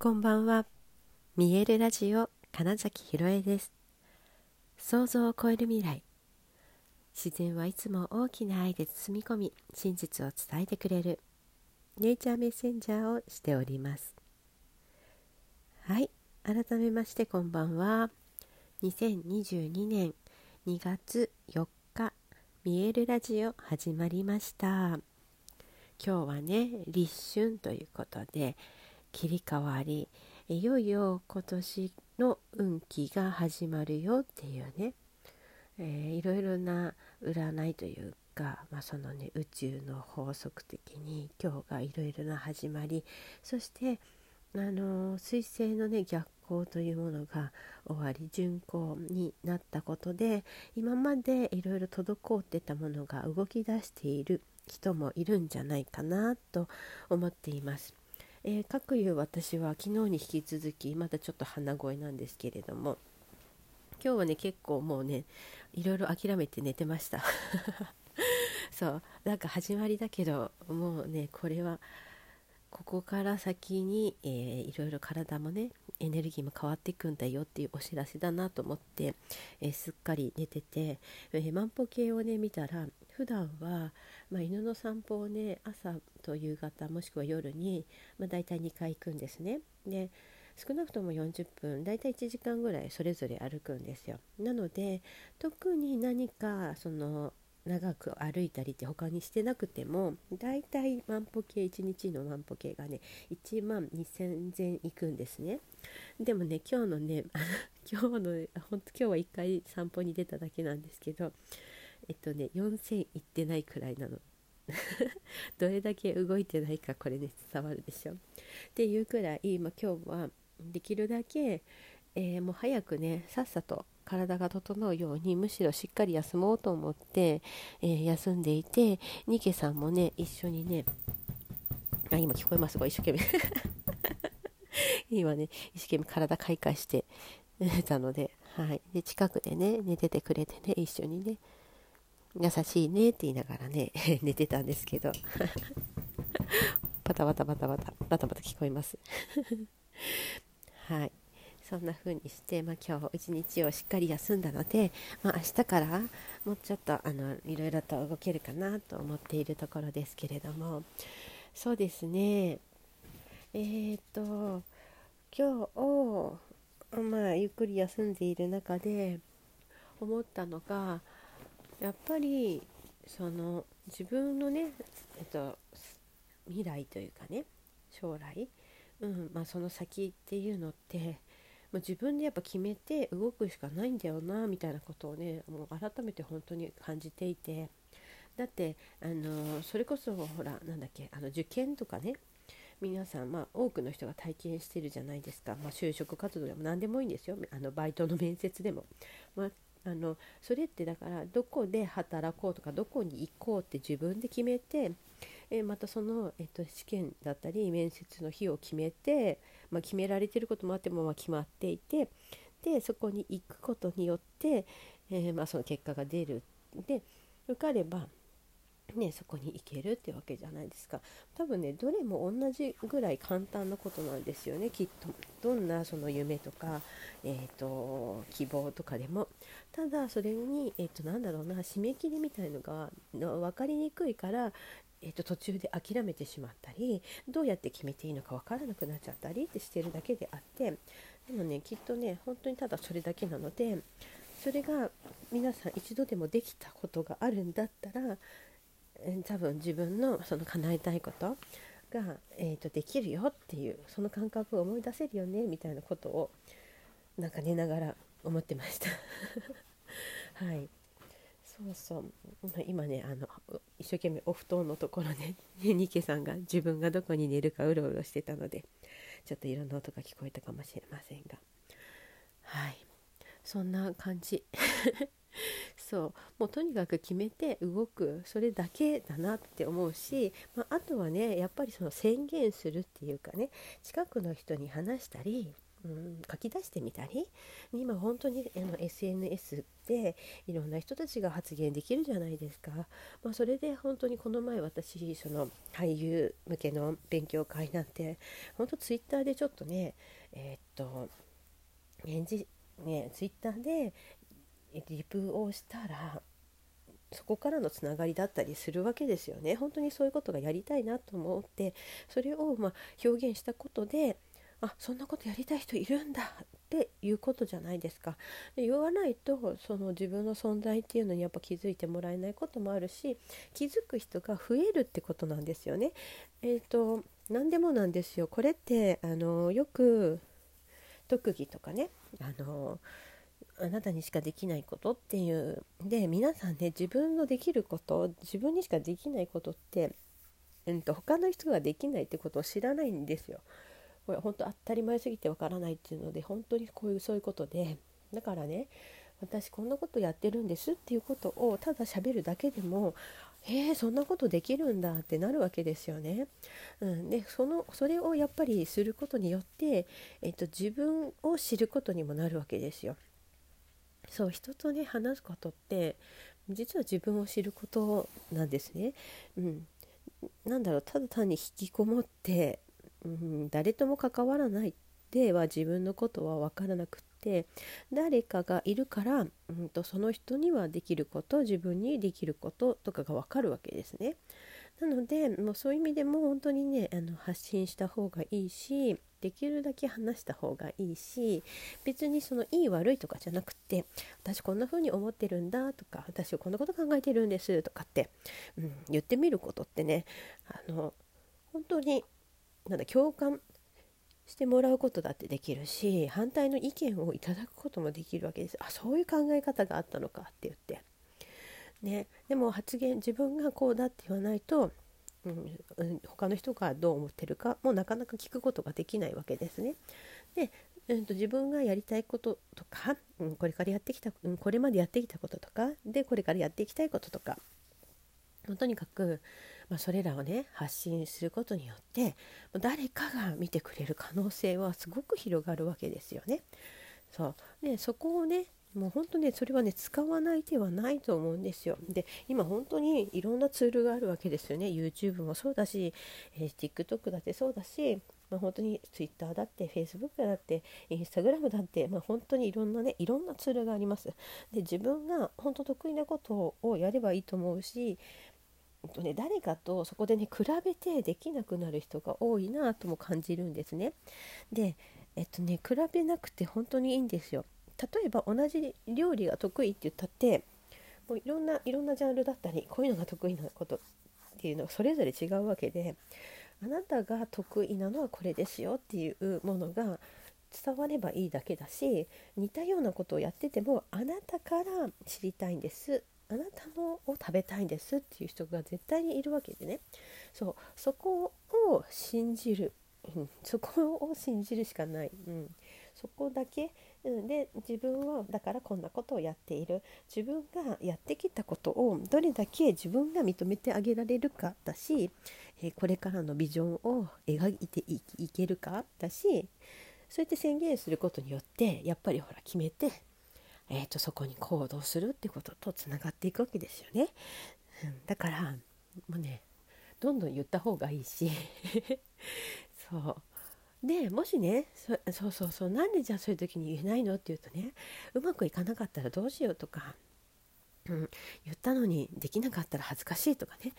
こんばんは。見えるラジオ金崎ひろえです。想像を超える未来。自然はいつも大きな愛で包み込み、真実を伝えてくれるネイチャーメッセンジャーをしております。はい、改めましてこんばんは。2022年2月4日、見えるラジオ始まりました。今日はね、立春ということで、切り替わりいよいよ今年の運気が始まるよっていうね、えー、いろいろな占いというか、まあ、そのね宇宙の法則的に今日がいろいろな始まりそしてあの彗星のね逆行というものが終わり巡行になったことで今までいろいろ滞ってたものが動き出している人もいるんじゃないかなと思っています。えー、各有私は昨日に引き続きまだちょっと鼻声なんですけれども今日はね結構もうねいろいろ諦めて寝てました。そうなんか始まりだけどもうねこれはここから先に、えー、いろいろ体もねエネルギーも変わっていくんだよっていうお知らせだなと思って、えー、すっかり寝てて、えー、万歩計をね見たら普段は、まあ、犬の散歩をね朝と夕方もしくは夜に、まあ、大体2回行くんですね。で少なくとも40分だいたい1時間ぐらいそれぞれ歩くんですよ。なので特に何かその長く歩いたりって他にしてなくてもだいたい万歩計1日の万歩計がね1万2000前いくんですね。でもね今日のね 今日の本当今日は1回散歩に出ただけなんですけどえっとね4000いってないくらいなの。どれだけ動いてないかこれね伝わるでしょ。っていうくらい、ま、今日はできるだけ、えー、もう早くねさっさと体が整うようにむしろしっかり休もうと思って、えー、休んでいてニケさんもね一緒にねあ今聞こえますご一生懸命。今ね一生懸命体開会して寝 たので,、はい、で近くでね寝ててくれてね一緒にね優しいねって言いながらね 寝てたんですけど。バタバタバタバタバタバタ聞こえます。はい。そんな風にして、まあ、今日一日をしっかり休んだので、まあ、明日からもうちょっとあのいろいろと動けるかなと思っているところですけれども。そうですね。えー、っと今日まあゆっくり休んでいる中で思ったのがやっぱりその自分のね、えっと、未来というかね将来、うんまあ、その先っていうのってまあ、自分でやっぱ決めて動くしかないんだよなみたいなことをねもう改めて本当に感じていて。だってあのそれこそほらなんだっけあの受験とかね。皆さん、まあ、多くの人が体験してるじゃないですか、まあ、就職活動でも何でもいいんですよ。あのバイトの面接でも、まあ、あのそれってだからどこで働こうとかどこに行こうって自分で決めてえまたその、えっと、試験だったり面接の日を決めて、まあ、決められてることもあっても、ま、決まっていてでそこに行くことによって、えー、まあ、その結果が出る。で受かればね、そこに行けるってわけじゃないですか。多分ねどれも同じぐらい簡単なことなんですよね。きっとどんなその夢とか、えーと、希望とかでも。ただそれに、えーと、なだろうな締め切りみたいのが分かりにくいから、えーと、途中で諦めてしまったりどうやって決めていいのか分からなくなっちゃったりってしてるだけであってでもねきっとね本当にただそれだけなのでそれが皆さん一度でもできたことがあるんだったら多分自分のその叶えたいことが、えーと、できるよっていうその感覚を思い出せるよねみたいなことをなんか寝ながら思ってました。はい。そうそう。今ねあの一生懸命お布団のところで、ね、ニケさんが自分がどこに寝るかうろうろしてたのでちょっといろんな音が聞こえたかもしれませんが。はい。そんな感じ。そう。もうとにかく決めて動く。それだけだなって思うし、まあ、あとはねやっぱりその宣言するっていうかね近くの人に話したりうん、書き出してみたり今本当にあの SNS でいろんな人たちが発言できるじゃないですか、まあ、それで本当にこの前私その俳優向けの勉強会なんて本当ツイッターでちょっとねえー、っと返事ねツイッターでリプをしたらそこからのつながりだったりするわけですよね。本当にそういうことがやりたいなと思ってそれをま表現したことであそんなことやりたい人いるんだっていうことじゃないですかで言わないとその自分の存在っていうのにやっぱ気づいてもらえないこともあるし気づく人が増えるってことなんですよね。えーと、何でもなんですよこれってあのよく特技とかねあのあなたにしかできないことっていうで皆さんね自分のできること自分にしかできないことって、うんと、他の人ができないってことを知らないんですよ。これ本当当たり前すぎてわからないっていうので本当にこういうそういうことでだからね私こんなことやってるんですっていうことをただ喋るだけでもえー、そんなことできるんだってなるわけですよね。うん、でそのそれをやっぱりすることによって、えっと、自分を知ることにもなるわけですよ。そう人とね話すことって実は自分を知ることなんですね。うん、なんだろうただ単に引きこもってうん、誰とも関わらないでは自分のことは分からなくって誰かがいるから、うんと、その人にはできること自分にできることとかが分かるわけですね。なのでもうそういう意味でも本当にねあの発信した方がいいしできるだけ話した方がいいし別にそのいい悪いとかじゃなくて私こんな風に思ってるんだとか私こんなこと考えてるんですとかって、うん、言ってみることってねあの本当になんだ共感してもらうことだってできるし反対の意見をいただくこともできるわけです。あそういう考え方があったのかって言って。ねでも発言自分がこうだって言わないと、うん、他の人がどう思ってるかもなかなか聞くことができないわけですね。で、うんと、自分がやりたいこととか、うん、これからやってきた、うん、これまでやってきたこととかでこれからやっていきたいこととかとにかくまあ、それらをね発信することによって誰かが見てくれる可能性はすごく広がるわけですよね。そうでそこをねもう本当ねそれはね使わない手はないと思うんですよ。で今本当にいろんなツールがあるわけですよね。YouTube もそうだし、えー、TikTok だってそうだし、まあ、本当に Twitter だって Facebook だって Instagram だって、まあ、本当にいろんなねいろんなツールがあります。で自分が本当得意なことをやればいいと思うしとね、誰かとそこでね比べてできなくなる人が多いなとも感じるんですね。で、えっとね、比べなくて本当にいいんですよ。例えば同じ料理が得意って言ったってもういろんないろんなジャンルだったりこういうのが得意なことっていうのがそれぞれ違うわけであなたが得意なのはこれですよっていうものが伝わればいいだけだし似たようなことをやっててもあなたから知りたいんですあなたのを食べたいんですっていう人が絶対にいるわけでね。そうそこを信じる、うん、そこを信じるしかない、うん、そこだけ、うん、で自分はだからこんなことをやっている。自分がやってきたことをどれだけ自分が認めてあげられるかだし、えー、これからのビジョンを描いていけるかだしそうやって宣言することによってやっぱりほら決めてえーと、そこに行動するってこととつながっていくわけですよね。うん、だからもうねどんどん言った方がいいし。そう。でもしねそうそうそうなんでじゃあそういう時に言えないのって言うとねうまくいかなかったらどうしようとか、うん、言ったのにできなかったら恥ずかしいとかね。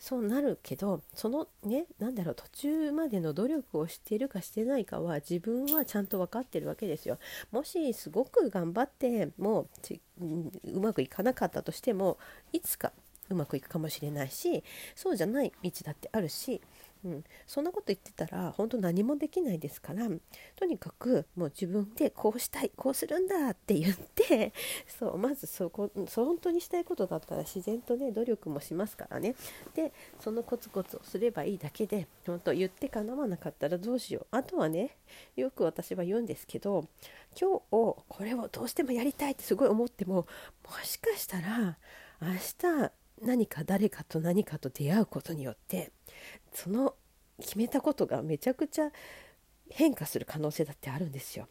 そうなるけどそのね何だろう途中までの努力をしているかしてないかは自分はちゃんと分かってるわけですよ。もしすごく頑張ってもううまくいかなかったとしてもいつかうまくいくかもしれないしそうじゃない道だってあるしうん、そんなこと言ってたら本当何もできないですからとにかくもう自分でこうしたいこうするんだって言って そうまずそこそ本当にしたいことだったら自然とね努力もしますからね。でそのコツコツをすればいいだけで本当言ってかなわなかったらどうしよう。あとはねよく私は言うんですけど今日これをどうしてもやりたいってすごい思ってももしかしたら明日何か誰かと何かと出会うことによってその決めたことがめちゃくちゃ変化する可能性だってあるんですよ。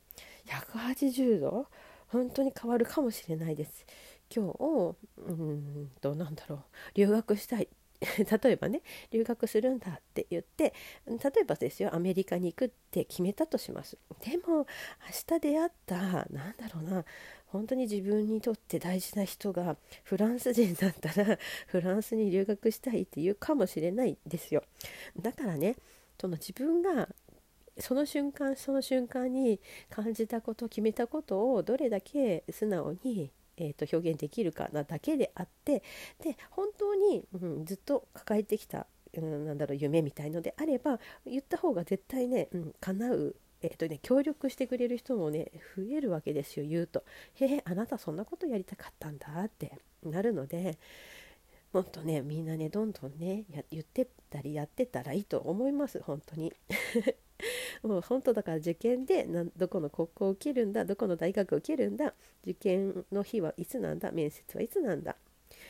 180度本当に変わるかもしれないです。今日うんとなんだろう留学したい 例えばね留学するんだって言って例えばですよアメリカに行くって決めたとしますでも明日出会ったなんだろうな本当に自分にとって大事な人がフランス人だったら フランスに留学したいって言うかもしれないですよ。だからねその自分がその瞬間その瞬間に感じたこと決めたことをどれだけ素直にえー、と表現できるかなだけであってで本当に、うん、ずっと抱えてきた、うん、なんだろう夢みたいのであれば言った方が絶対ね、うん、叶うえーとね、協力してくれる人もね増えるわけですよ言うと「へえあなたそんなことやりたかったんだ」ってなるのでもっとねみんなねどんどんね言ってったりやってたらいいと思います本当に。もう本当だから受験でどこの高校を受けるんだどこの大学を受けるんだ受験の日はいつなんだ面接はいつなんだ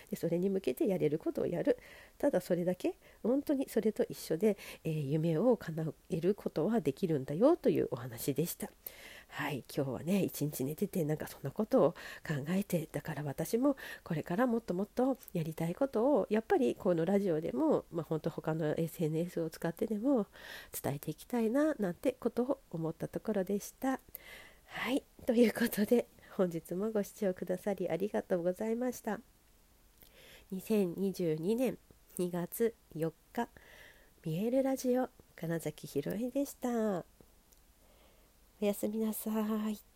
でそれに向けてやれることをやるただそれだけ本当にそれと一緒で、えー、夢を叶えることはできるんだよというお話でした。はい今日はね一日寝ててなんかそんなことを考えてだから私もこれからもっともっとやりたいことをやっぱりこのラジオでも、まあ、本当他の SNS を使ってでも伝えていきたいななんてことを思ったところでした。はいということで本日もご視聴くださりありがとうございました。2022年2月4日見えるラジオ金崎ひろえでした。おやすみなさい。